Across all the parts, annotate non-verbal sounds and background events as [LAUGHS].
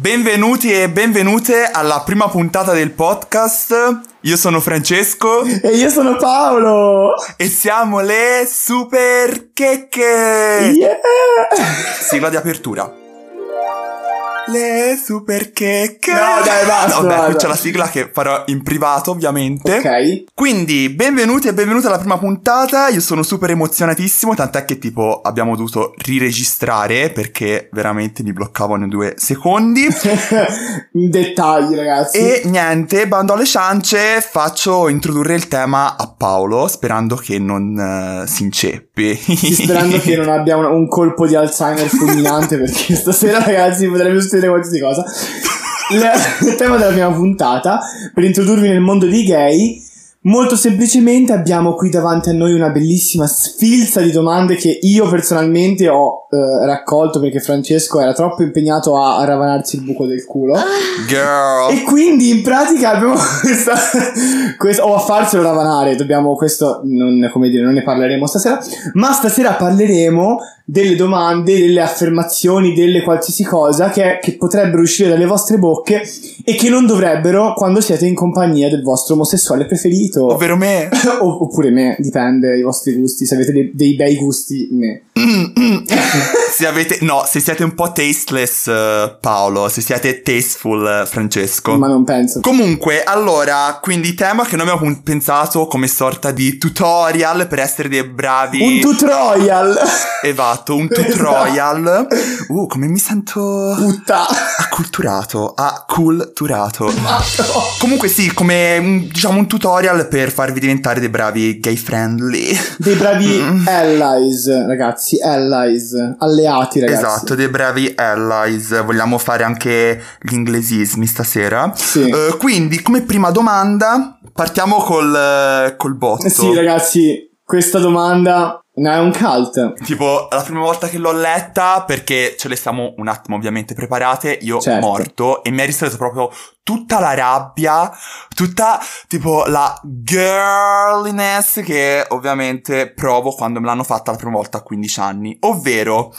Benvenuti e benvenute alla prima puntata del podcast. Io sono Francesco E io sono Paolo! e siamo le Super Checche. Yeah! Sigla di apertura. Le Super Checche. No, dai, [LAUGHS] basta, Vabbè, qui c'è la sigla che farò in privato, ovviamente. Ok. Quindi, benvenuti e benvenute alla prima puntata. Io sono super emozionatissimo, tant'è che tipo abbiamo dovuto riregistrare perché veramente mi bloccavano due secondi. [LAUGHS] In dettagli, ragazzi. E niente, bando alle ciance, faccio introdurre il tema a Paolo, sperando che non eh, si inceppi. Sperando che non abbia un, un colpo di Alzheimer fulminante [LAUGHS] perché stasera, ragazzi, potrebbe succedere qualsiasi cosa. [LAUGHS] Il tema della prima puntata, per introdurvi nel mondo dei gay, molto semplicemente abbiamo qui davanti a noi una bellissima sfilza di domande che io personalmente ho eh, raccolto perché Francesco era troppo impegnato a, a ravanarsi il buco del culo. Girl. E quindi in pratica abbiamo [LAUGHS] questa, questa o a farselo ravanare, dobbiamo questo non come dire, non ne parleremo stasera, ma stasera parleremo delle domande, delle affermazioni, delle qualsiasi cosa che, che potrebbero uscire dalle vostre bocche e che non dovrebbero quando siete in compagnia del vostro omosessuale preferito. Ovvero me. [LAUGHS] Oppure me, dipende dai vostri gusti, se avete dei, dei bei gusti, me. [LAUGHS] se avete... No, se siete un po' tasteless, eh, Paolo. Se siete tasteful, eh, Francesco. Ma non penso. Comunque, allora, quindi tema che noi abbiamo pensato come sorta di tutorial per essere dei bravi... Un tutorial! [LAUGHS] Esatto, un tutorial. Uh, come mi sento Putta! acculturato, acculturato. Comunque sì, come un- diciamo un tutorial per farvi diventare dei bravi gay friendly. Dei bravi [LAUGHS] allies, ragazzi, allies, alleati, ragazzi. Esatto, dei bravi allies. Vogliamo fare anche gli inglesismi stasera. Sì. Eh, quindi, come prima domanda, partiamo col, eh, col botto. Sì, ragazzi, questa domanda no, è un cult. Tipo, la prima volta che l'ho letta, perché ce le siamo un attimo ovviamente preparate, io Certo. morto, e mi è risale proprio tutta la rabbia, tutta tipo la girliness che ovviamente provo quando me l'hanno fatta la prima volta a 15 anni. Ovvero,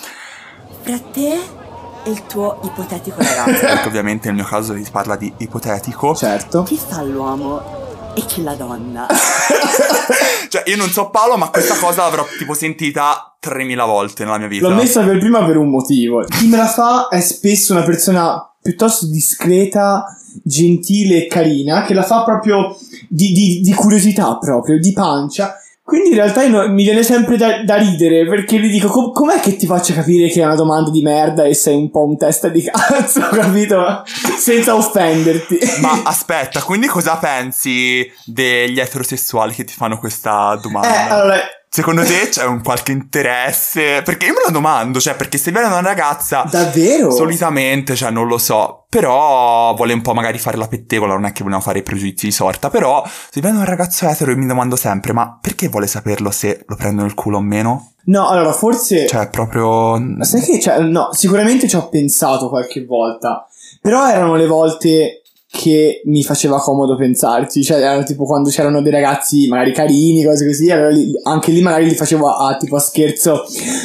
Fra te e il tuo ipotetico ragazzo. [LAUGHS] perché ovviamente nel mio caso si parla di ipotetico, Certo. chi fa l'uomo e chi la donna? [LAUGHS] cioè io non so Paolo, ma questa cosa l'avrò tipo sentita 3000 volte nella mia vita. L'ho messa per prima per un motivo. Chi me la fa è spesso una persona piuttosto discreta, gentile e carina, che la fa proprio di, di- di curiosità proprio, di pancia. Quindi in realtà no- mi viene sempre da, da ridere perché gli dico "Com- com'è che ti faccio capire che è una domanda di merda e sei un po' un testa di cazzo, [LAUGHS] capito? Senza offenderti. Ma aspetta, quindi cosa pensi degli eterosessuali che ti fanno questa domanda? Eh, allora, Secondo te c'è un qualche interesse? Perché io me la domando, cioè, perché se viene una ragazza, davvero? solitamente, cioè, non lo so, però vuole un po' magari fare la pettegola, non è che vogliamo fare i pregiudizi di sorta, però se viene un ragazzo etero io mi domando sempre, ma perché vuole saperlo se lo prendono il culo o meno? No, allora, forse... Cioè, proprio... Sai che cioè, no, sicuramente ci ho pensato qualche volta, però erano le volte che mi faceva comodo pensarci, cioè erano tipo quando c'erano dei ragazzi magari carini, cose così, allora lì- anche lì magari li facevo a, a tipo a scherzo,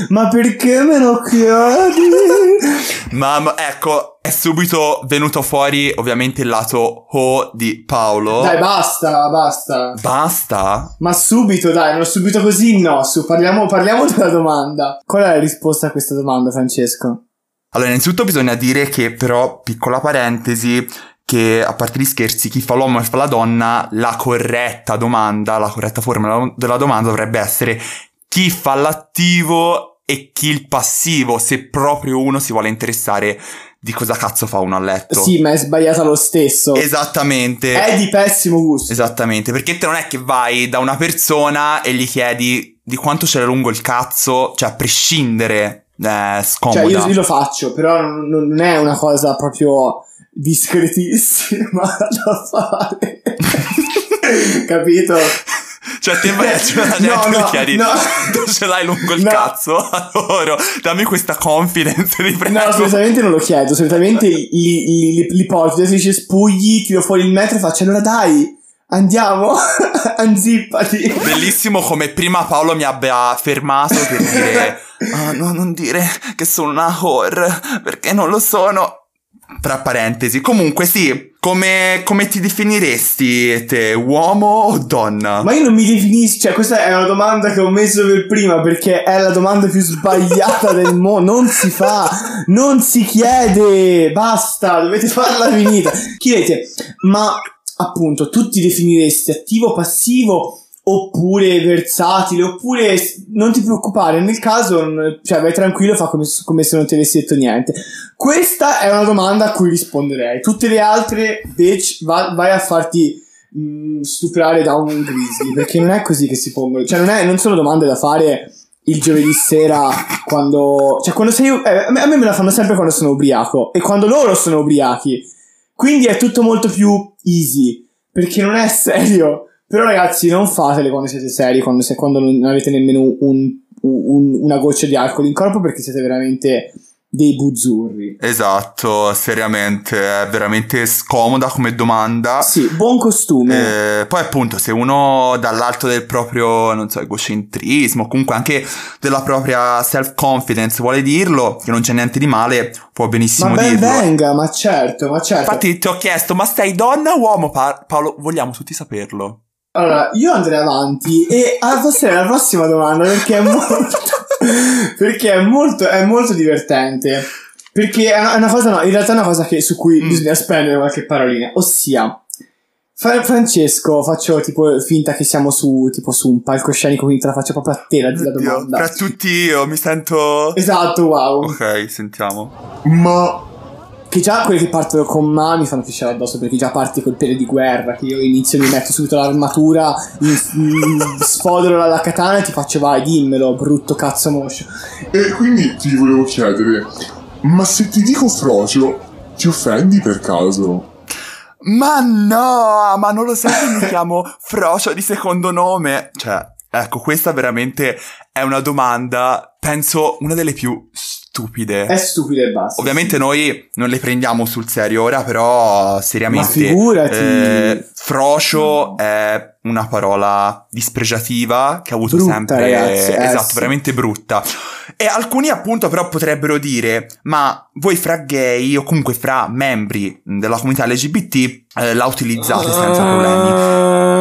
ma perché me lo chiedi? [LAUGHS] Ma, ma, ecco, è subito venuto fuori ovviamente il lato ho di Paolo. Dai, basta, basta. Basta? Ma subito, dai, non subito così, no, su, parliamo, parliamo [LAUGHS] della domanda. Qual è la risposta a questa domanda, Francesco? Allora, innanzitutto bisogna dire che, però, piccola parentesi, che a parte gli scherzi, chi fa l'uomo e fa la donna, la corretta domanda, la corretta forma della domanda dovrebbe essere chi fa l'attivo e chi il passivo, se proprio uno si vuole interessare di cosa cazzo fa uno a letto. Sì, ma è sbagliata lo stesso. Esattamente. È di pessimo gusto. Esattamente, perché te non è che vai da una persona e gli chiedi di quanto c'era lungo il cazzo, cioè a prescindere, eh, scomoda. Cioè, io, io lo faccio, però non, non è una cosa proprio discretissima [LAUGHS] da fare. [LAUGHS] Capito? Cioè, te vai a cena No, no, chiedi no. tu ce l'hai lungo il No. cazzo? [LAUGHS] Allora, dammi questa confidence, ti prego. No, solitamente non lo chiedo, solitamente li, li, li, li porto, adesso dice spugli, tiro fuori il metro e faccio allora dai, andiamo, anzippati. Bellissimo come prima Paolo mi abbia fermato per dire Ah, no, non dire che sono una whore, perché non lo sono. Tra parentesi. Comunque sì, come, come ti definiresti te, uomo o donna? Ma io non mi definisco, cioè questa è una domanda che ho messo per prima perché è la domanda più sbagliata del mondo, non si fa, non si chiede, basta, dovete farla finita. Chiedete, ma appunto tu ti definiresti attivo o passivo? Oppure versatile, oppure non ti preoccupare, nel caso, cioè vai tranquillo, fa come, come, se non ti avessi detto niente. Questa è una domanda a cui risponderei. Tutte le altre, bitch, va, vai a farti mh, mm, stuprare da un grizzly, perché non è così che si pongono, cioè non, è, non sono domande da fare il giovedì sera quando, cioè quando sei, eh, a me me la fanno sempre quando sono ubriaco e quando loro sono ubriachi. Quindi è tutto molto più easy, perché non è serio. Però ragazzi, non fatele quando siete seri, quando, se, quando non avete nemmeno un, un, una goccia di alcol in corpo, perché siete veramente dei buzzurri. Esatto, seriamente, è veramente scomoda come domanda. Sì, buon costume. Eh, poi appunto, se uno dall'alto del proprio, non so, egocentrismo, comunque anche della propria self-confidence vuole dirlo, che non c'è niente di male, può benissimo ma ben dirlo. venga, ma certo, ma certo. Infatti ti ho chiesto, ma stai donna o uomo, pa- Paolo? Vogliamo tutti saperlo. Allora, io andrei avanti e passerei alla prossima domanda perché è molto, [LAUGHS] perché è molto, è molto divertente. Perché è una cosa, no, in realtà è una cosa che, su cui mm. bisogna spendere qualche parolina. Ossia, Fra- Francesco, faccio tipo finta che siamo su, tipo, su un palcoscenico, quindi te la faccio proprio a te la, la domanda. Tra tutti io mi sento. Esatto, wow. Ok, sentiamo. Ma che già quelli che partono con ma mi fanno pisciare addosso perché già parti col pelo di guerra che io inizio mi metto subito l'armatura sfodero la, la katana e ti faccio vai dimmelo brutto cazzo moscio e quindi ti volevo chiedere ma se ti dico frocio ti offendi per caso? Ma no, ma non lo sai che mi chiamo Frocio di secondo nome? Cioè, ecco, questa veramente è una domanda, penso, una delle più stupide. È stupida e basta. Ovviamente sì. noi non le prendiamo sul serio ora, però seriamente. Ma figurati. Eh, frocio è una parola dispregiativa che ha avuto brutta, sempre. Ragazzi, eh, esatto, sì. veramente brutta. E alcuni appunto però potrebbero dire: Ma voi fra gay o comunque fra membri della comunità LGBT eh, la utilizzate senza problemi.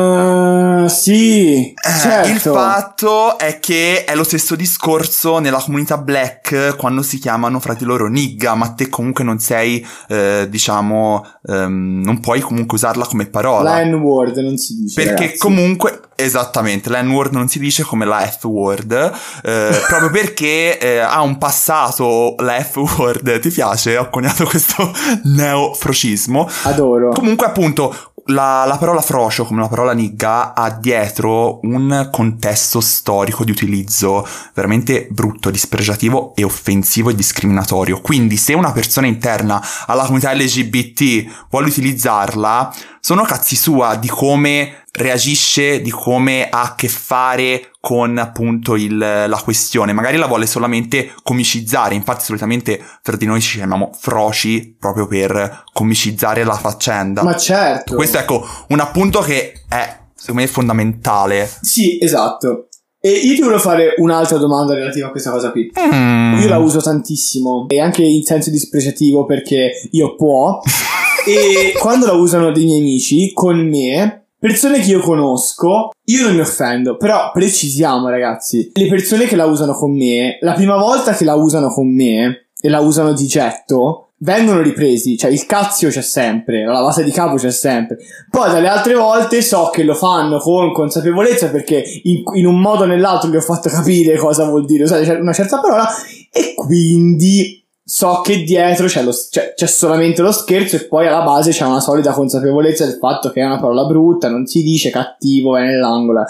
Sì, eh, certo. Il fatto è che è lo stesso discorso nella comunità black quando si chiamano fra di loro nigga, ma te comunque non sei, eh, diciamo, ehm, non puoi comunque usarla come parola. La N-word non si dice. Perché ragazzi. comunque, esattamente, la N-word non si dice come la F-word, eh, [LAUGHS] proprio perché eh, ha un passato la F-word. Ti piace? Ho coniato questo [LAUGHS] neofrocismo. Adoro. Comunque, appunto, la, la, parola frocio, come la parola nigga, ha dietro un contesto storico di utilizzo veramente brutto, dispregiativo e offensivo e discriminatorio. Quindi se una persona interna alla comunità LGBT vuole utilizzarla, sono cazzi sua di come reagisce, di come ha a che fare con appunto il, la questione. Magari la vuole solamente comicizzare, infatti solitamente tra di noi ci chiamiamo froci proprio per comicizzare la faccenda. Ma certo. Questo ecco un appunto che è secondo me fondamentale. Sì, esatto. E io ti volevo fare un'altra domanda relativa a questa cosa qui. Mm. Io la uso tantissimo e anche in senso dispregiativo perché io può. [LAUGHS] e quando la usano dei miei amici con me, Persone che io conosco, io non mi offendo, però precisiamo ragazzi, le persone che la usano con me, la prima volta che la usano con me e la usano di getto, vengono ripresi, cioè il cazzo c'è sempre, la lavata di capo c'è sempre. Poi dalle altre volte so che lo fanno con consapevolezza perché in, in un modo o nell'altro gli ho fatto capire cosa vuol dire usare una certa parola e quindi so che dietro c'è, lo, c'è, c'è, solamente lo scherzo e poi alla base c'è una solida consapevolezza del fatto che è una parola brutta, non si dice cattivo, è nell'angolo.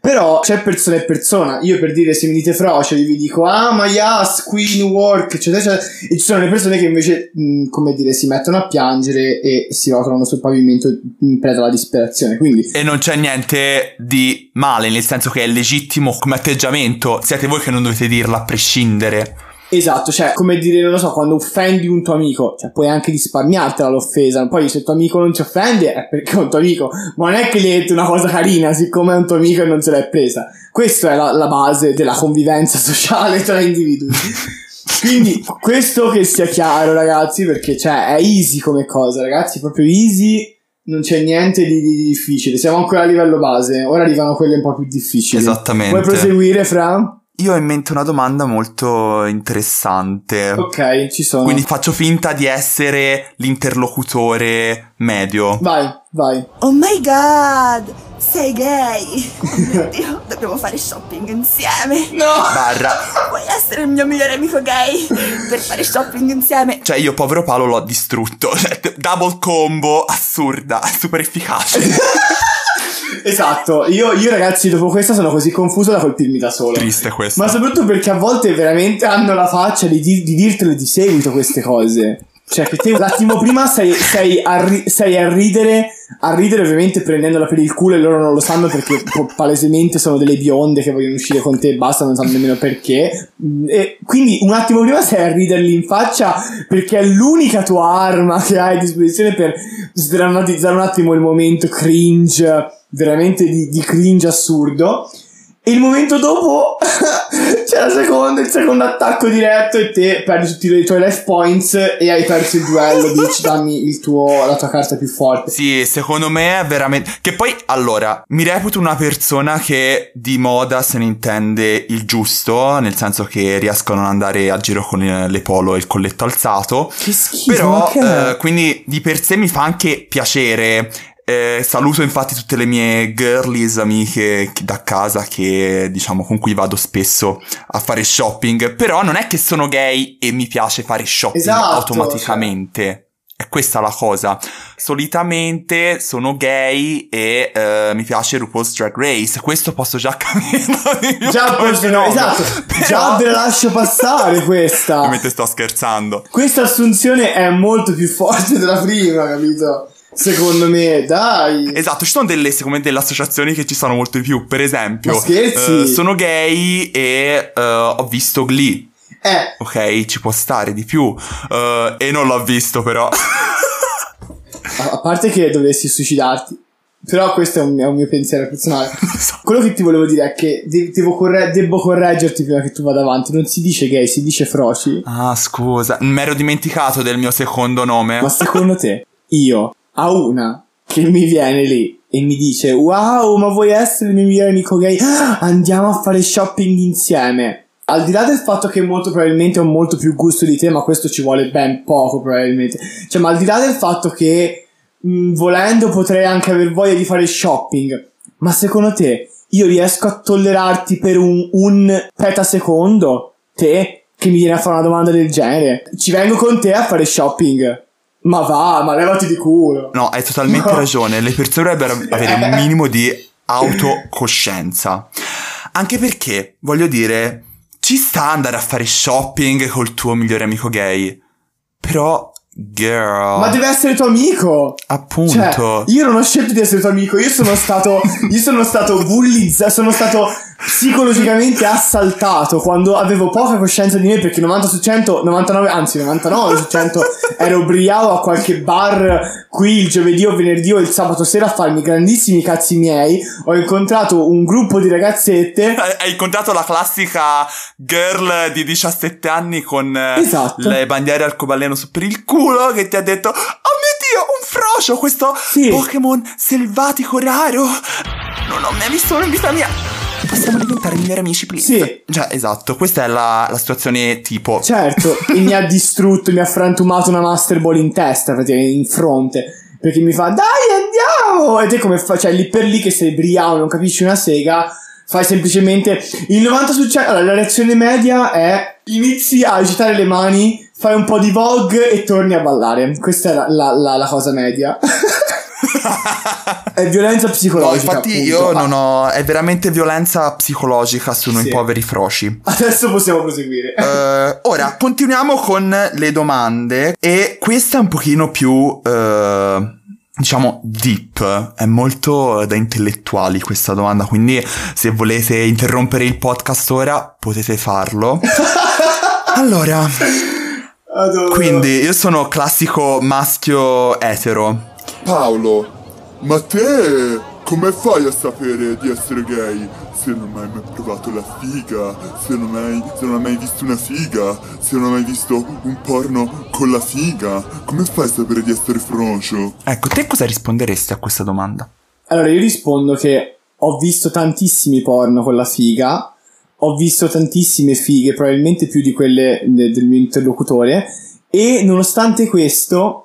Però c'è persona e persona. Io per dire se mi dite froce, vi dico ah ma yes, queen work, eccetera, eccetera. E ci sono le persone che invece, mh, come dire, si mettono a piangere e si rotolano sul pavimento in preda alla disperazione. Quindi... E non c'è niente di male, nel senso che è legittimo come atteggiamento. Siete voi che non dovete dirla a prescindere. Esatto, cioè, come dire, non lo so, quando offendi un tuo amico, cioè, puoi anche risparmiartela l'offesa. Poi, se il tuo amico non ti offende, è perché è un tuo amico. Ma non è che gli hai detto una cosa carina, siccome è un tuo amico e non se l'hai presa. Questa è la, la base della convivenza sociale tra individui. [LAUGHS] Quindi questo che sia chiaro, ragazzi, perché cioè è easy come cosa, ragazzi, proprio easy. Non c'è niente di, di difficile. Siamo ancora a livello base. Ora arrivano quelle un po' più difficili. Esattamente. Vuoi proseguire, Fra? Io ho in mente una domanda molto interessante. Ok, ci sono. Quindi faccio finta di essere l'interlocutore medio. Vai, vai. Oh my god, sei gay. Oh [LAUGHS] mio Dio, dobbiamo fare shopping insieme. No! Barra. Vuoi essere il mio migliore amico gay per fare shopping insieme? Cioè, io, povero Paolo, l'ho distrutto. [LAUGHS] Cioè, double combo, assurda, super efficace. [LAUGHS] Esatto, io, io ragazzi dopo questa sono così confuso da colpirmi da solo. Triste questo. Ma soprattutto perché a volte veramente hanno la faccia di, di, di dirtele di seguito queste cose. Cioè che te un attimo prima sei, sei, a, ri- sei a ridere, a ridere ovviamente prendendola per il culo e loro non lo sanno perché palesemente sono delle bionde che vogliono uscire con te e basta, non sanno nemmeno perché. E quindi un attimo prima sei a riderli in faccia perché è l'unica tua arma che hai a disposizione per sdrammatizzare un attimo il momento cringe, veramente di, di cringe assurdo. E il momento dopo [LAUGHS] c'è la seconda, il secondo attacco diretto e te perdi tutti i tuoi life points e hai perso il duello. [LAUGHS] Dici dammi il tuo, la tua carta più forte. Sì, secondo me è veramente. Che poi, allora, mi reputo una persona che di moda se ne intende il giusto, nel senso che riesco a non andare a giro con le polo e il colletto alzato. Che schifo. Però, che eh, quindi di per sé mi fa anche piacere. Eh, saluto infatti tutte le mie girlies amiche che- da casa che diciamo con cui vado spesso a fare shopping. Però non è che sono gay e mi piace fare shopping Esatto, automaticamente. È questa la cosa. Solitamente sono gay e eh, mi piace RuPaul's Drag Race. Questo posso già [LAUGHS] capire. Già, posso- esatto, già ve la lascio passare questa. [LAUGHS] Ovviamente sto scherzando. Questa assunzione è molto più forte della prima, capito? Secondo me, dai. Esatto, ci sono delle, secondo me, delle associazioni che ci sono molto di più. Per esempio, eh, sono gay e eh, ho visto Glee. Eh, Ok, ci può stare di più. Eh, e non l'ho visto, però. [LAUGHS] a parte che dovresti suicidarti. Però questo è un, è un mio pensiero personale. [LAUGHS] Quello che ti volevo dire è che de- devo, corre- devo correggerti prima che tu vada avanti. Non si dice gay, si dice froci. ah, scusa, mi ero dimenticato del mio secondo nome. Ma secondo [LAUGHS] te, io a una che mi viene lì e mi dice wow, ma vuoi essere il mio migliore amico gay? Andiamo a fare shopping insieme. Al di là del fatto che molto probabilmente ho molto più gusto di te, ma questo ci vuole ben poco probabilmente. Cioè, ma al di là del fatto che mh, volendo potrei anche aver voglia di fare shopping, ma secondo te io riesco a tollerarti per un, un petasecondo? Te che mi viene a fare una domanda del genere? Ci vengo con te a fare shopping. Ma va, ma levati di culo. No, hai totalmente No. ragione. Le persone dovrebbero avere un minimo di [LAUGHS] autocoscienza. Anche perché, voglio dire, ci sta andare a fare shopping col tuo migliore amico gay. Però, girl. Ma deve essere tuo amico. Appunto. Cioè, io non ho scelto di essere tuo amico, io sono stato. io sono stato bullizzato, sono stato psicologicamente assaltato quando avevo poca coscienza di me perché 90 su 100, 99, anzi 99 su 100 ero ubriaco a qualche bar qui il giovedì o venerdì o il sabato sera a farmi grandissimi cazzi miei. Ho incontrato un gruppo di ragazzette. [LAUGHS] Hai incontrato la classica girl di 17 anni con eh, Esatto. le bandiere arcobaleno su per il culo che ti ha detto Oh mio dio, un frocio, questo Sì. Pokémon selvatico raro Non ho mai visto in vita mia Possiamo diventare migliori amici, please? Sì. Cioè, esatto, questa è la, la situazione tipo Certo, e [LAUGHS] mi ha distrutto, mi ha frantumato una Master Ball in testa, praticamente in fronte. Perché mi fa, dai, andiamo! E te come fai? Cioè, lì per lì che sei briaco, non capisci una sega, fai semplicemente il 90 su 100. Allora, la reazione media è inizi a agitare le mani, fai un po' di vogue e torni a ballare. Questa è la, la- la- la cosa media. [LAUGHS] è violenza No, psicologica. infatti appunto. io Ah, non ho... È veramente violenza psicologica su noi Sì. poveri froci Adesso possiamo proseguire. Eh, ora, continuiamo con le domande e questa è un pochino più, eh, diciamo, deep, è molto da intellettuali questa domanda, quindi se volete interrompere il podcast ora potete farlo. [LAUGHS] Allora. Quindi io sono classico maschio etero. Paolo, ma te come fai a sapere di essere gay se non hai mai provato la figa, se non hai, se non hai mai visto una figa, se non hai mai visto un porno con la figa? Come fai a sapere di essere froncio? Ecco, te cosa risponderesti a questa domanda? Allora, io rispondo che ho visto tantissimi porno con la figa, ho visto tantissime fighe, probabilmente più di quelle de- del mio interlocutore, e nonostante questo,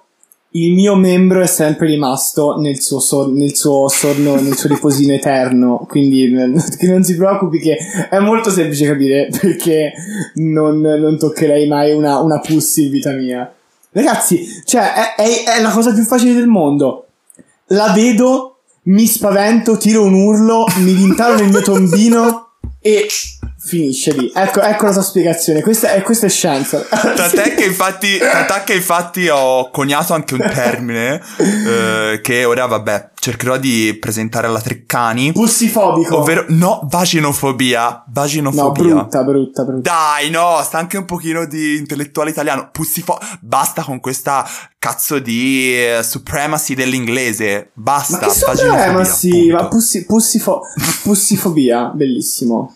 il mio membro è sempre rimasto nel suo, sor- nel suo sorno, nel suo riposino eterno, quindi non [LAUGHS] si preoccupi che è molto semplice capire perché non, non toccherei mai una, una pussy in vita mia. Ragazzi, cioè, è, è- è la cosa più facile del mondo. La vedo, mi spavento, tiro un urlo, mi rintaro nel mio tombino e finisce lì. Ecco, ecco la sua spiegazione. Questa è, questa è scienza. Tant'è [LAUGHS] che infatti, tant'è che infatti ho coniato anche un termine eh, che ora, vabbè, cercherò di presentare alla Treccani. Pussifobico. Ovvero, no, vaginofobia. no, Vaginofobia. brutta, brutta, brutta. Dai, no, sta anche un pochino di intellettuale italiano. Pussifo- basta con questa cazzo di eh, supremacy dell'inglese. Basta. Ma che punto. ma pussi, pussifo- pussifobia, [LAUGHS] bellissimo.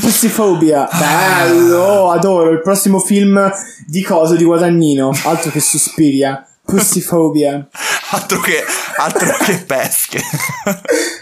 Pussifobia, bello, adoro. Il prossimo film di coso di Guadagnino, altro che Suspiria. Pussifobia. [LAUGHS] altro che, altro che pesche. [LAUGHS]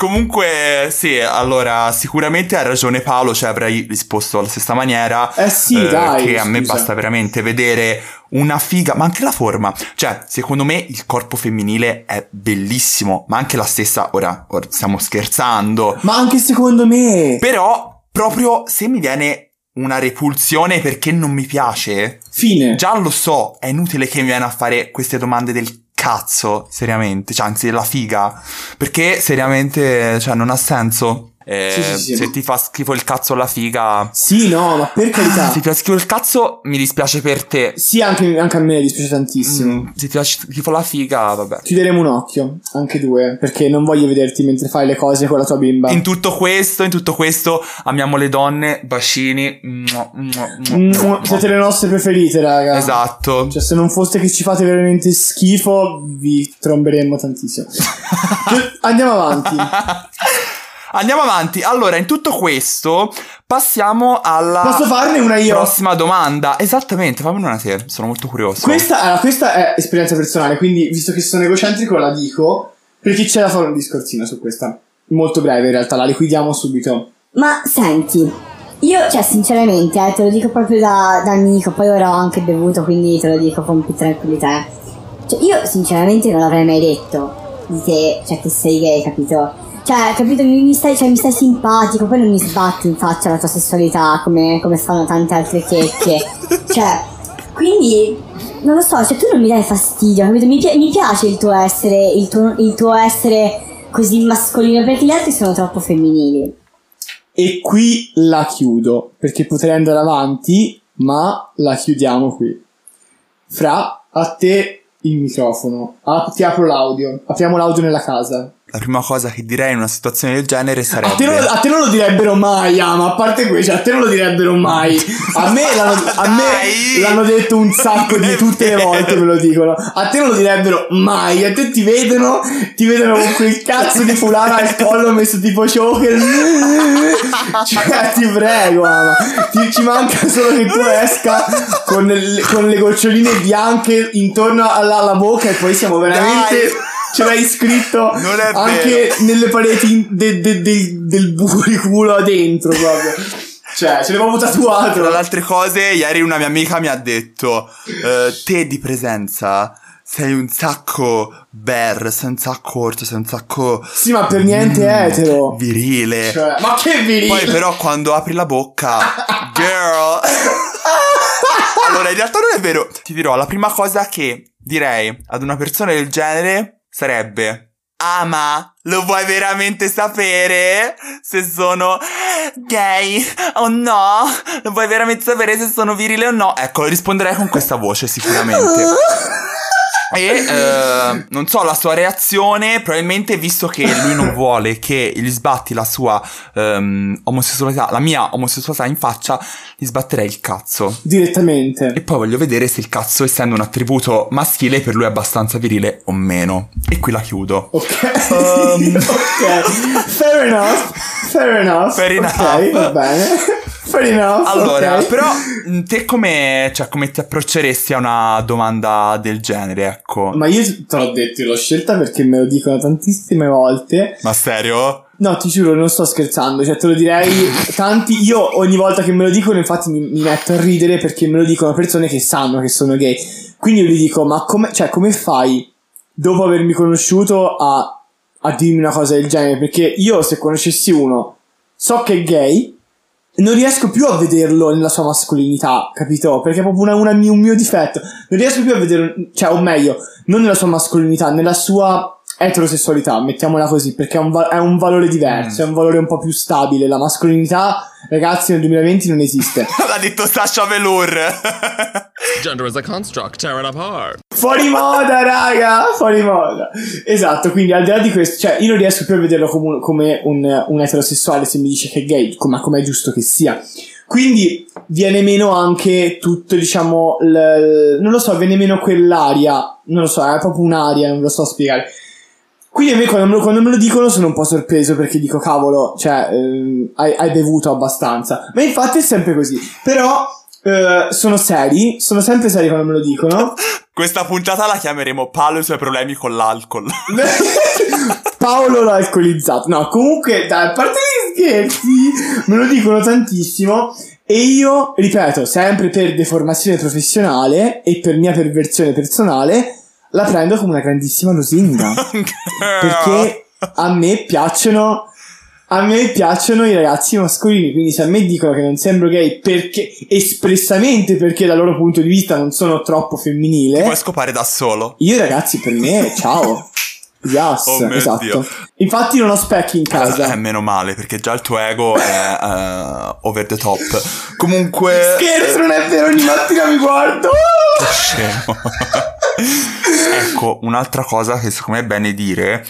Comunque, sì, allora, sicuramente ha ragione Paolo, cioè avrei risposto alla stessa maniera. Eh sì, dai, Che a me scusa. basta veramente vedere una figa, ma anche la forma. Cioè, secondo me il corpo femminile è bellissimo, ma anche la stessa, ora, ora stiamo scherzando. Ma anche secondo me. Però, proprio se mi viene una repulsione perché non mi piace, Fine. Già lo so, è inutile che mi viene a fare queste domande del cazzo, seriamente, cioè anzi della figa, perché seriamente, cioè non ha senso. Eh, Sì, sì, sì. se ti fa schifo il cazzo alla figa, Sì, no, ma per carità. se ti fa schifo il cazzo mi dispiace per te. Sì, anche, anche a me dispiace tantissimo. Mm, se ti fa schifo la figa, vabbè. Chiuderemo un occhio, anche due, perché non voglio vederti mentre fai le cose con la tua bimba. In tutto questo, in tutto questo, amiamo le donne, bacini. mua, mua, mua, Mm, Siete le nostre preferite, raga. Esatto. Cioè, se non foste che ci fate veramente schifo, vi tromberemmo tantissimo. [LAUGHS] Andiamo avanti. [LAUGHS] Andiamo avanti. Allora, in tutto questo, passiamo alla Posso farne una io? prossima domanda. Esattamente, fammi una te. Sono molto curioso. Questa, allora, questa è esperienza personale, quindi visto che sono egocentrico la dico, perché c'è da fare un discorsino su questa. Molto breve in realtà, la liquidiamo subito. Ma senti, io, cioè, sinceramente, eh, te lo dico proprio da, da amico, poi ora ho anche bevuto, quindi te lo dico con più tranquillità. Cioè, io sinceramente non l'avrei mai detto di te, cioè, che sei gay, capito? Cioè, capito, mi, stai, cioè, mi stai simpatico, poi non mi sbatti in faccia la tua sessualità come, come fanno tante altre checche. cioè, quindi, non lo so, cioè, tu non mi dai fastidio, capito? Mi, pi- mi piace il tuo essere, il tuo, il tuo essere così mascolino, perché gli altri sono troppo femminili. E qui la chiudo, perché potrei andare avanti, ma la chiudiamo qui. Fra, a te il microfono. Ah, ti apro l'audio. Apriamo l'audio nella casa. La prima cosa che direi in una situazione del genere sarebbe... A te, non, a te non lo direbbero mai, ah, ma a parte questo, a te non lo direbbero mai. A me l'hanno, a me l'hanno detto un sacco di [LAUGHS] tutte le volte, me lo dicono. A te non lo direbbero mai. A te ti vedono, ti vedono con quel cazzo di fulano al collo messo tipo choker. [LAUGHS] Cioè, ti prego, mamma. Ti, ci manca solo che tu esca con, le- con le goccioline bianche intorno alla, alla bocca e poi siamo veramente... Dai! Ce l'hai scritto anche nelle pareti de- de- de- del buco di culo dentro proprio. Cioè, ce l'avevo tatuato. Tra le altre cose, ieri una mia amica mi ha detto: eh, Te di presenza sei un sacco bear, sei un sacco orto, sei un sacco. Sì, ma per niente mm, etero. Virile. Cioè, ma che virile. Poi, però, quando apri la bocca, girl. allora, in realtà non è vero. Ti dirò, la prima cosa che direi ad una persona del genere sarebbe: Ah, ma lo vuoi veramente sapere se sono gay o no? Lo vuoi veramente sapere se sono virile o no? Ecco, risponderei con questa voce, sicuramente. [LAUGHS] E eh, non so la sua reazione, probabilmente visto che lui non vuole che gli sbatti la sua ehm, omosessualità, la mia omosessualità in faccia, gli sbatterei il cazzo. Direttamente. E poi voglio vedere se il cazzo, essendo un attributo maschile, per lui è abbastanza virile o meno. E qui la chiudo. Ok. Um. [LAUGHS] ok. Fair enough. Fair enough. Fair Ok, enough. va bene. Enough. Allora, ok. però mh, te come, cioè, come ti approcceresti a una domanda del genere, ecco? Ma io te l'ho detto, l'ho scelta perché me lo dicono tantissime volte. Ma serio? No, ti giuro, non sto scherzando, cioè te lo direi tanti. Io ogni volta che me lo dicono, infatti, mi, mi metto a ridere perché me lo dicono persone che sanno che sono gay. Quindi io gli dico, ma come, cioè, come fai dopo avermi conosciuto a, a dirmi una cosa del genere? Perché io, se conoscessi uno, so che è gay, non riesco più a vederlo nella sua mascolinità, capito? Perché è proprio una- una un mio difetto. Non riesco più a vederlo, cioè, o meglio, non nella sua mascolinità, nella sua eterosessualità, mettiamola così, perché è un, va- è un valore diverso, è un valore un po' più stabile. La mascolinità, ragazzi, nel 2020 non esiste. [LAUGHS] L'ha detto Sasha Velour. Gender is a construct, tear it apart. Fuori moda, raga! Fuori moda. Esatto, quindi al di là di questo, cioè, io non riesco più a vederlo come, come un, un eterosessuale se mi dice che è gay, ma come è giusto che sia. Quindi viene meno anche tutto, diciamo, l- non lo so, viene meno quell'aria, non lo so, è proprio un'aria, non lo so spiegare. Quindi a me quando me, lo, quando me lo dicono sono un po' sorpreso perché dico cavolo, cioè ehm, hai, hai bevuto abbastanza. Ma infatti è sempre così. Però eh, sono seri, sono sempre seri quando me lo dicono. [LAUGHS] Questa puntata la chiameremo Paolo e i suoi problemi con l'alcol. [LAUGHS] Paolo l'ha alcolizzato. No, comunque, dai, a parte gli scherzi, me lo dicono tantissimo. E io, ripeto, sempre per deformazione professionale e per mia perversione personale, la prendo come una grandissima lusinga. [LAUGHS] perché a me piacciono. A me piacciono i ragazzi mascolini, quindi se a me dicono che non sembro gay perché espressamente perché dal loro punto di vista non sono troppo femminile, Puoi scopare da solo. io ragazzi per me ciao. Yes, Oh esatto. Dio. Infatti non ho specchi in Eh, casa. meno male, perché già il tuo ego è eh, over the top. Comunque... Scherzo, non è vero, ogni mattina mi guardo. Scemo. [LAUGHS] ecco, un'altra cosa che secondo me è bene dire,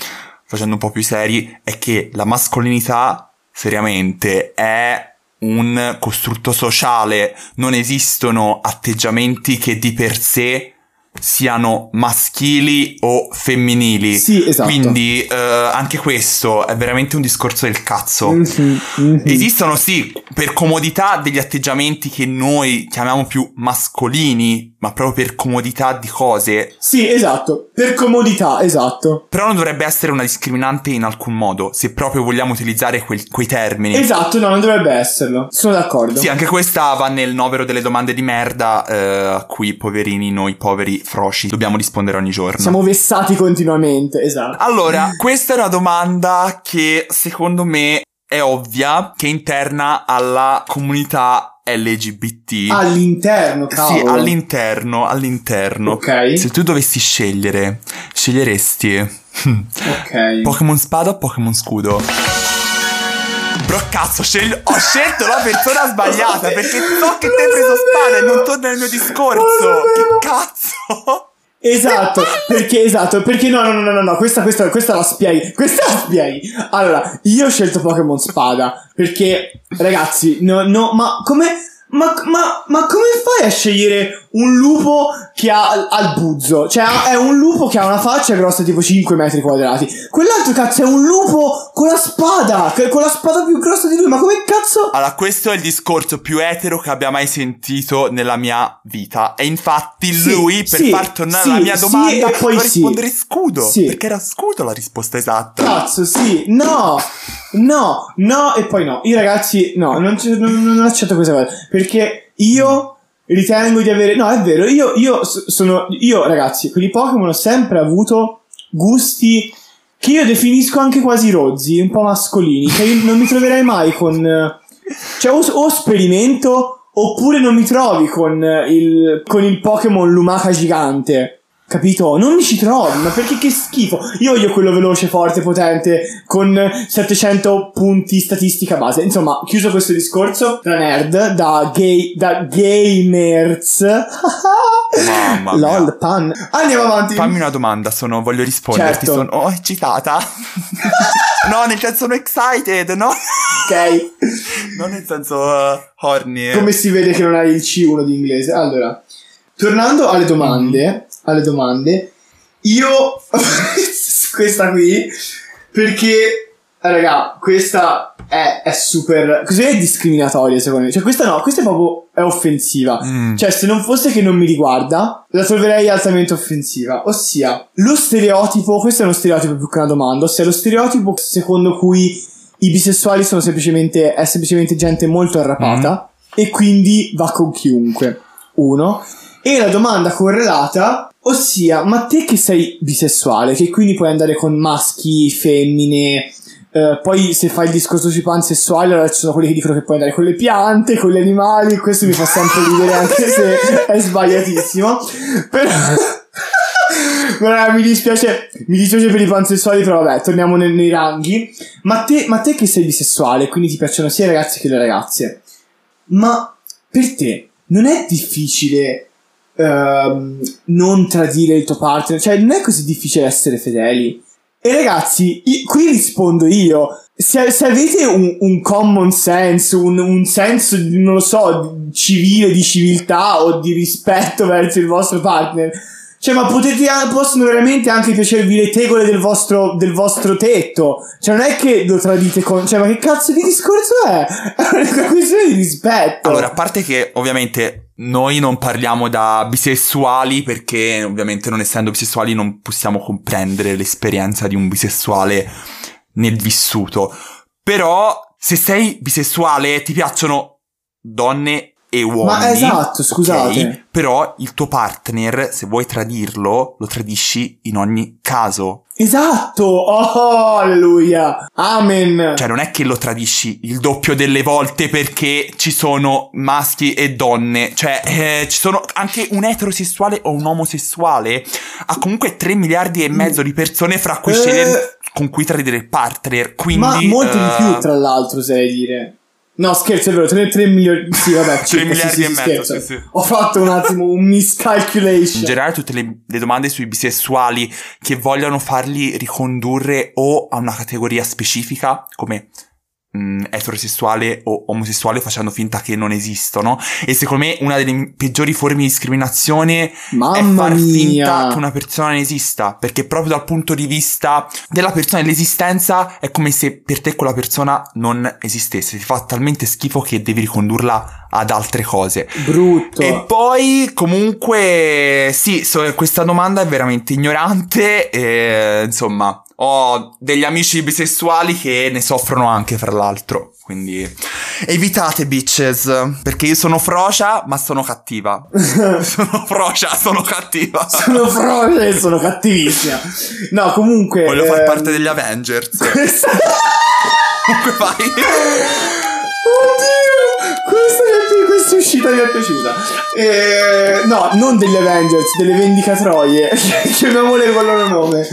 facendo un po' più seri, è che la mascolinità, seriamente, è un costrutto sociale. Non esistono atteggiamenti che di per sé siano maschili o femminili. Sì, esatto. Quindi eh, anche questo è veramente un discorso del cazzo. Mhm, mhm. Esistono sì, per comodità degli atteggiamenti che noi chiamiamo più mascolini, ma proprio per comodità di cose. Sì, esatto. Per comodità, esatto. Però non dovrebbe essere una discriminante in alcun modo, se proprio vogliamo utilizzare quel- quei termini. Esatto, no, non dovrebbe esserlo. Sono d'accordo. Sì, anche questa va nel novero delle domande di merda eh, a cui poverini, noi poveri froci, dobbiamo rispondere ogni giorno. Siamo vessati continuamente, esatto. Allora, questa è una domanda che secondo me è ovvia, che è interna alla comunità LGBT. All'interno, Sì, cavolo. all'interno, all'interno. Ok. Se tu dovessi scegliere, sceglieresti Ok. [LAUGHS] Pokémon Spada o Pokémon Scudo? Bro, cazzo, scegli- ho scelto la persona sbagliata perché so che te hai preso spada e non torna nel mio discorso. Che cazzo? Esatto, perché esatto, perché no, no, no, no, no, no, questa, questa, questa la spieghi, questa la spieghi. Allora, io ho scelto Pokémon Spada, perché, ragazzi, no, no, ma come, ma, ma, ma come fai a scegliere un lupo che ha, il buzzo? Cioè, è un lupo che ha una faccia grossa tipo 5 metri quadrati. Quell'altro cazzo è un lupo con la spada, con la spada più grossa di lui, ma come cazzo? Allora, questo è il discorso più etero che abbia mai sentito nella mia vita. E infatti Sì, lui, per sì, far tornare sì, alla mia sì, domanda, e poi sì. rispondere scudo. Sì. Perché era scudo la risposta esatta. Cazzo, sì, no, no, no, e poi no. Io ragazzi, no, non, non, non accetto questa cosa. Perché io ritengo di avere... No, è vero, io, io sono... Io ragazzi, con i Pokémon ho sempre avuto gusti che io definisco anche quasi rozzi, un po' mascolini. Che io non mi troverei mai con... Cioè, o, o sperimento, oppure non mi trovi con il, con il Pokémon Lumaca gigante. Capito? Non mi ci trovi, ma perché che schifo? Io voglio quello veloce, forte, potente, con 700 punti statistica base. Insomma, chiuso questo discorso, da nerd, da gay, da gamers. Mamma mia. LOL, pan. Andiamo avanti. Fammi una domanda, sono, voglio risponderti, Certo. sono oh, eccitata. [LAUGHS] no, nel senso sono excited, no? Ok. Non nel senso uh, horny. Come si vede che non hai il C1 di inglese? Allora, tornando alle domande, alle domande, io [LAUGHS] questa qui perché raga, questa è, è super così è discriminatoria secondo me. Cioè questa no, questa è proprio è offensiva. Mm. Cioè, se non fosse che non mi riguarda, la troverei altamente offensiva. Ossia, lo stereotipo, questo è uno stereotipo più che una domanda, ossia lo stereotipo secondo cui i bisessuali sono semplicemente, è semplicemente gente molto arrapata e quindi va con chiunque. Uno. E la domanda correlata, ossia, ma te che sei bisessuale, che quindi puoi andare con maschi, femmine, eh, poi se fai il discorso sui pansessuali, allora ci sono quelli che dicono che puoi andare con le piante, con gli animali, questo mi fa sempre ridere anche se è sbagliatissimo. Però... [LAUGHS] Però mi dispiace, mi dispiace per i pansessuali, però vabbè, torniamo nel- nei ranghi. Ma te, ma te che sei bisessuale, quindi ti piacciono sia i ragazzi che le ragazze, ma per te non è difficile ehm, non tradire il tuo partner? Cioè, non è così difficile essere fedeli? E ragazzi, i- qui rispondo io. Se, se avete un, un common sense, un, un senso, non lo so, civile, di civiltà o di rispetto verso il vostro partner, cioè, ma potete, a- possono veramente anche piacervi le tegole del vostro, del vostro tetto. Cioè, non è che lo tradite con. Cioè, ma che cazzo di discorso è? [LAUGHS] È una questione di rispetto. Allora, a parte che ovviamente noi non parliamo da bisessuali perché ovviamente non essendo bisessuali non possiamo comprendere l'esperienza di un bisessuale nel vissuto. Però se sei bisessuale ti piacciono donne e uomini. esatto, scusate. ok? Però il tuo partner, se vuoi tradirlo, lo tradisci in ogni caso. Esatto! Oh, alleluia! Amen! Cioè, non è che lo tradisci il doppio delle volte perché ci sono maschi e donne. Cioè, eh, ci sono anche un eterosessuale o un omosessuale. Ha comunque 3 miliardi e mezzo di persone fra cui Eh. scegliere con cui tradire il partner. Quindi. Ma molti di eh, più, tra l'altro, sai dire. No, scherzo, è vero, 3, milioni. Sì, vabbè, 3 circa, miliardi sì, e sì, mezzo, scherzo. sì, sì. Ho fatto un attimo un miscalculation. In generale, tutte le, le domande sui bisessuali che vogliono farli ricondurre o a una categoria specifica, come mh, eterosessuale o omosessuale, facendo finta che non esistono. E secondo me una delle peggiori forme di discriminazione è Mamma far mia. finta che una persona non esista. Perché proprio dal punto di vista della persona e dell'esistenza è come se per te quella persona non esistesse. Ti fa talmente schifo che devi ricondurla ad altre cose. Brutto. E poi, comunque, sì, so- questa domanda è veramente ignorante. E, insomma, ho degli amici bisessuali che ne soffrono anche, fra l'altro. Quindi, evitate, bitches. Perché io sono frocia, ma sono cattiva. [LAUGHS] sono frocia, sono cattiva. Sono froce e sono cattivissima. No, comunque. Voglio far ehm, parte degli Avengers. [LAUGHS] Comunque, vai. Oddio, questa, mi è pi- questa uscita mi è piaciuta. Eh, no, non degli Avengers, delle Vendicatroie. [LAUGHS] Chiamiamole col loro nome.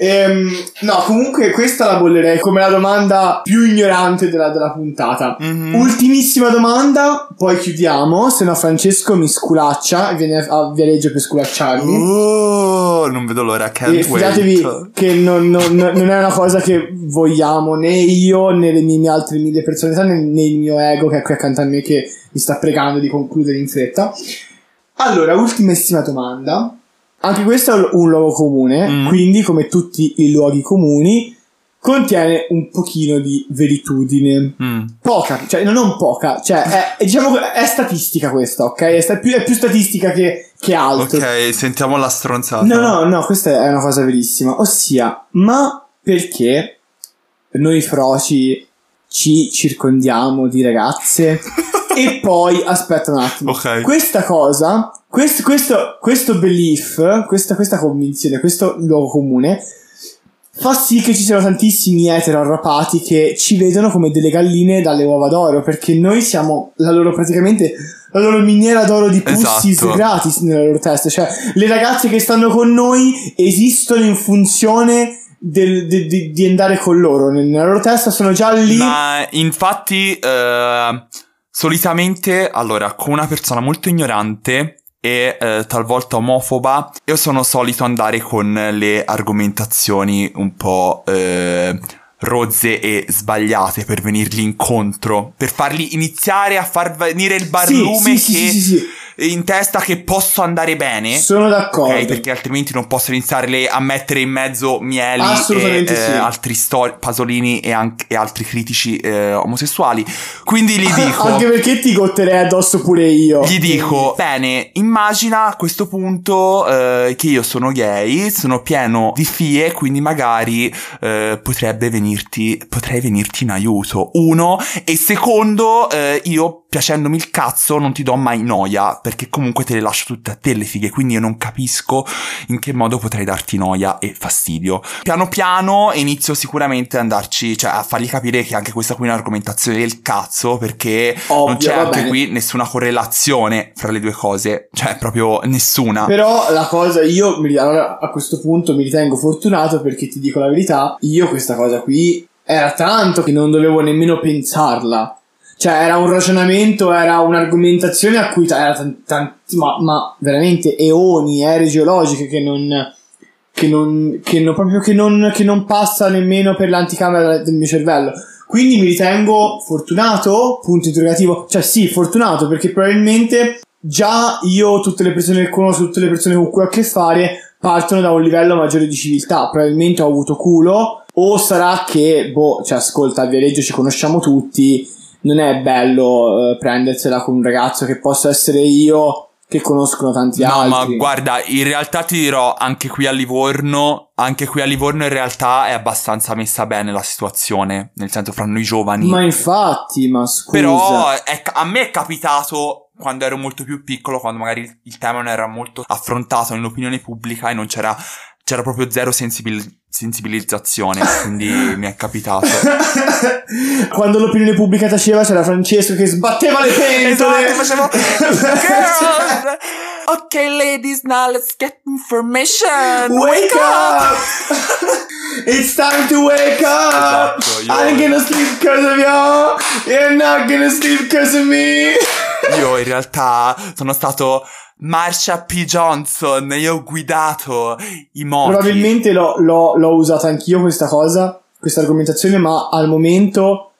Ehm, no, comunque questa la bollerei come la domanda più ignorante della, della puntata. Mhm. Ultimissima domanda, poi chiudiamo. Se no, Francesco mi sculaccia e viene a Viareggio per sculacciarmi. Oh, non vedo l'ora. Can't E fidatevi wait. che non, non- non è una cosa che vogliamo né io né le mie, mie altre mille persone, né, né il mio ego che è qui accanto a me che mi sta pregando di concludere in fretta. Allora, ultimissima domanda. Anche questo è un luogo comune, Mm. quindi come tutti i luoghi comuni contiene un pochino di veritudine. Mm. Poca, cioè no, non poca, cioè è, è- diciamo è statistica questa, ok? È, sta- più, è più statistica che, che altro. Ok, sentiamo la stronzata. No, no, no, questa è una cosa verissima. Ossia, ma perché noi froci ci circondiamo di ragazze? [LAUGHS] e poi, aspetta un attimo. Ok. Questa cosa, questo, questo, questo belief, questa, questa convinzione, questo luogo comune, fa sì che ci siano tantissimi etero arrapati che ci vedono come delle galline dalle uova d'oro, perché noi siamo la loro praticamente la loro miniera d'oro di pussis Esatto. gratis nella loro testa. Cioè, le ragazze che stanno con noi esistono in funzione del- de- de- di andare con loro. Nella loro testa sono già lì. Ma infatti, eh, solitamente, allora, con una persona molto ignorante e eh, talvolta omofoba, io sono solito andare con le argomentazioni un po' eh, rozze e sbagliate per venirgli incontro, per farli iniziare a far venire il barlume sì, sì, che sì, sì, sì. In testa che posso andare bene. Sono d'accordo. Ok, perché altrimenti non posso iniziare le- a mettere in mezzo mieli e eh, sì. altri sto- pasolini e, anche- e altri critici eh, omosessuali. Quindi gli [LAUGHS] dico. Anche perché ti gotterei addosso pure io. Gli dico, bene, immagina a questo punto eh, che io sono gay, sono pieno di fie, quindi magari eh, potrebbe venirti, potrei venirti in aiuto. Uno, e secondo, eh, io piacendomi il cazzo non ti do mai noia, perché comunque te le lascio tutte a te le fighe, quindi io non capisco in che modo potrei darti noia e fastidio. Piano piano inizio sicuramente ad andarci, cioè a fargli capire che anche questa qui è un'argomentazione del cazzo, perché non Ovvio, c'è va anche bene. qui nessuna correlazione fra le due cose, cioè proprio nessuna. Però la cosa, io mi- allora, a questo punto mi ritengo fortunato perché ti dico la verità, io questa cosa qui era tanto che non dovevo nemmeno pensarla. Cioè era un ragionamento, era un'argomentazione a cui t- era tan- tanti, ma, ma veramente eoni, ere geologiche che non... Che non, che non, proprio che non, che non passa nemmeno per l'anticamera del mio cervello. Quindi mi ritengo fortunato? Punto interrogativo. Cioè sì, fortunato perché probabilmente già io, tutte le persone che conosco, tutte le persone con cui ho a che fare, partono da un livello maggiore di civiltà. Probabilmente ho avuto culo. O sarà che, boh, cioè ascolta, a Viareggio ci conosciamo tutti. Non è bello eh, prendersela con un ragazzo che possa essere io, che conoscono tanti No, altri. ma guarda, in realtà ti dirò, anche qui a Livorno, anche qui a Livorno in realtà è abbastanza messa bene la situazione, nel senso fra noi giovani. Ma infatti, ma scusa. Però è a me è capitato quando ero molto più piccolo, quando magari il, il tema non era molto affrontato nell'opinione pubblica e non c'era, c'era proprio zero sensibil- sensibilizzazione, quindi mi è capitato. [LAUGHS] Quando l'opinione pubblica taceva c'era Francesco che sbatteva le pentole. Esatto! [LAUGHS] Ok, ladies, now let's get information. Wake up! [LAUGHS] It's time to wake up! Esatto, io- I'm gonna sleep cause of you! You're not gonna sleep cause of me! Io in realtà sono stato Marsha P. Johnson, io ho guidato i moti. Probabilmente l'ho, l'ho- l'ho usata anch'io questa cosa, questa argomentazione, ma al momento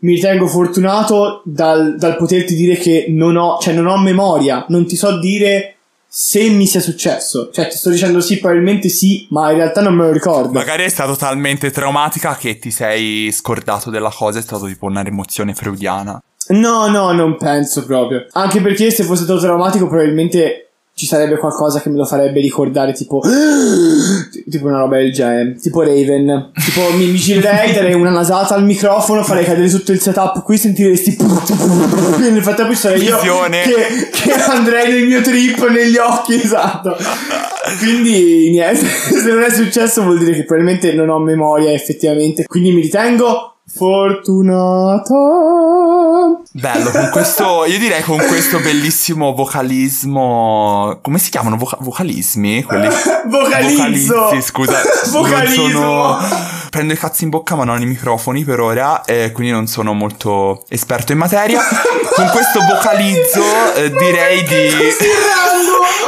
mi ritengo fortunato dal, dal poterti dire che non ho, cioè non ho memoria, non ti so dire se mi sia successo. Cioè ti sto dicendo sì, probabilmente sì, ma in realtà non me lo ricordo. Magari è stata talmente traumatica che ti sei scordato della cosa, è stato tipo una rimozione freudiana. No, no, non penso proprio. Anche perché se fosse stato traumatico, probabilmente ci sarebbe qualcosa che me lo farebbe ricordare, tipo. [GASPS] tipo una roba del genere. Tipo Raven. Tipo, mi, mi girerei, darei una nasata al microfono, farei cadere tutto il setup qui, sentiresti. [LAUGHS] Nel frattempo ci sarei io che, che andrei nel mio trip negli occhi, esatto. Quindi, niente. [LAUGHS] Se non è successo, vuol dire che probabilmente non ho memoria, effettivamente. Quindi mi ritengo. Fortunato. Bello, con questo, io direi con questo bellissimo vocalismo. Come si chiamano? Voca- vocalismi? Quelli. [LAUGHS] Vocalizzo. Vocalizzi, scusa. [LAUGHS] Vocalismo. sono- Prendo i cazzi in bocca, ma non i microfoni per ora, e quindi non sono molto esperto in materia. con questo vocalizzo eh, direi di.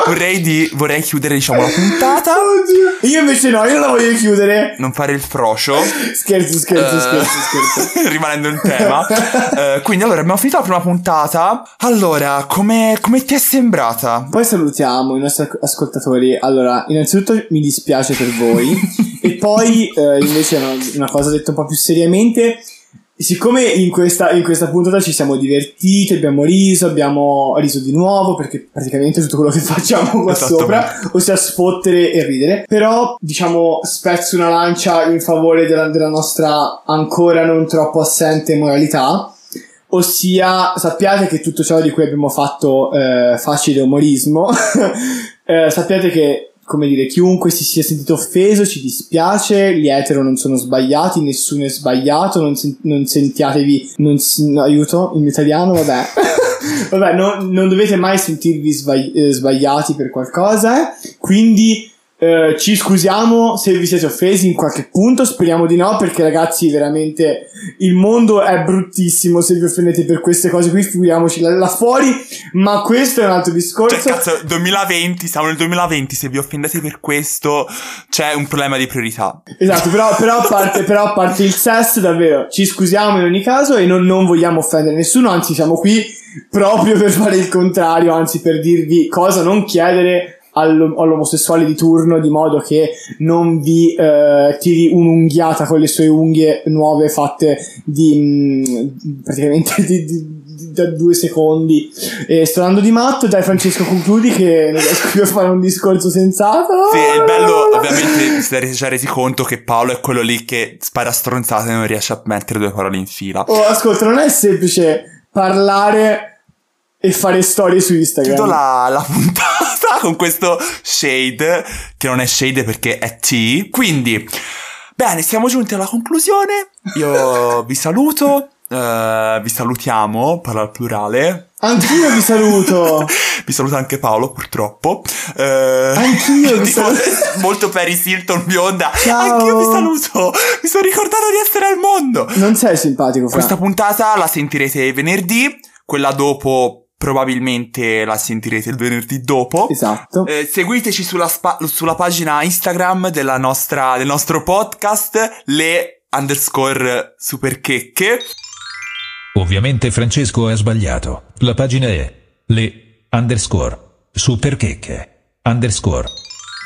vorrei di. Vorrei chiudere, diciamo, la puntata. Oddio. Io invece no, io la voglio chiudere. Non fare il frocio. Scherzo, scherzo, Eh, scherzo, scherzo. [LAUGHS] rimanendo in tema. [LAUGHS] Eh, quindi allora abbiamo finito la prima puntata. Allora, come, come ti è sembrata? Poi salutiamo i nostri ascoltatori. Allora, innanzitutto mi dispiace per voi. [LAUGHS] e poi, eh, invece, una, una cosa detta un po' più seriamente. Siccome in questa, in questa puntata ci siamo divertiti, abbiamo riso, abbiamo riso di nuovo, perché praticamente tutto quello che [LAUGHS] facciamo qua Esatto. sopra, ossia sfottere e ridere. Però, diciamo, spezzo una lancia in favore della, della nostra ancora non troppo assente moralità. Ossia, sappiate che tutto ciò di cui abbiamo fatto eh, facile umorismo, [LAUGHS] eh, sappiate che come dire, chiunque si sia sentito offeso, ci dispiace, gli etero non sono sbagliati, nessuno è sbagliato, non, sen- non sentiatevi, non si- aiuto, in italiano, vabbè. [LAUGHS] vabbè, no- non dovete mai sentirvi sbagli- eh, sbagliati per qualcosa, eh. quindi eh, ci scusiamo se vi siete offesi in qualche punto, speriamo di no, perché ragazzi, veramente il mondo è bruttissimo se vi offendete per queste cose qui, figuriamoci là, là fuori, ma questo è un altro discorso. Cioè, cazzo, 2020, siamo nel 2020, se vi offendete per questo c'è un problema di priorità. Esatto, però, però, a parte, però a parte il sesso, davvero, ci scusiamo in ogni caso e non, non vogliamo offendere nessuno, anzi siamo qui proprio per fare il contrario, anzi per dirvi cosa non chiedere all'omosessuale di turno di modo che non vi eh, tiri un'unghiata con le sue unghie nuove fatte di mm, praticamente di, di- di- da due secondi e sto andando di matto dai Francesco concludi che non riesco più a fare un discorso sensato Sì, il bello, ovviamente, vi siete già resi conto che Paolo è quello lì che spara stronzate e non riesce a mettere due parole in fila. Oh, ascolta, non è semplice parlare e fare storie su Instagram. Chiudo la, la puntata [LAUGHS] con questo shade, che non è shade perché è T. Quindi, bene, siamo giunti alla conclusione. Io [LAUGHS] vi saluto, eh, vi salutiamo, parla al plurale. Anch'io vi saluto. [LAUGHS] Vi saluta anche Paolo, purtroppo. Eh, Anch'io vi saluto. Molto Paris Hilton bionda. Ciao. Anch'io vi saluto. Mi sono ricordato di essere al mondo. Non sei simpatico, Fra. Questa puntata la sentirete venerdì, quella dopo probabilmente la sentirete il venerdì dopo. Esatto. Eh, seguiteci sulla, spa- sulla pagina Instagram della nostra, del nostro podcast, le underscore superchecche. Ovviamente Francesco ha sbagliato. La pagina è le underscore superchecche underscore.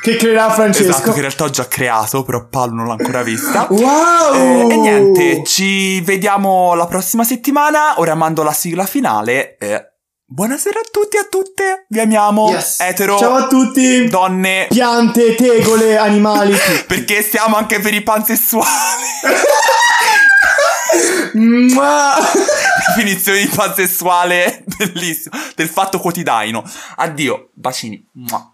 Che creerà Francesco. Esatto, che in realtà ho già creato, però Paolo non l'ha ancora vista. [LAUGHS] Wow! Eh, e niente, ci vediamo la prossima settimana. Ora mando la sigla finale. E buonasera a tutti e a tutte. Vi amiamo. Yes. Etero. Ciao a tutti. Donne. Piante, tegole, animali. [LAUGHS] Perché stiamo anche per i pansessuali. Mua. Definizione di pansessuale. Bellissimo. Del fatto quotidiano. Addio. Bacini. Mua.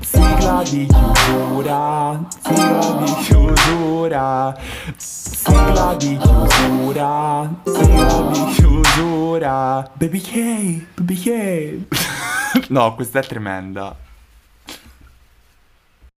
Sigla di chiusura. Sigla di chiusura. Sigla di chiusura. Sigla di chiusura. Baby K. Baby K. [LAUGHS] no, questa è tremenda.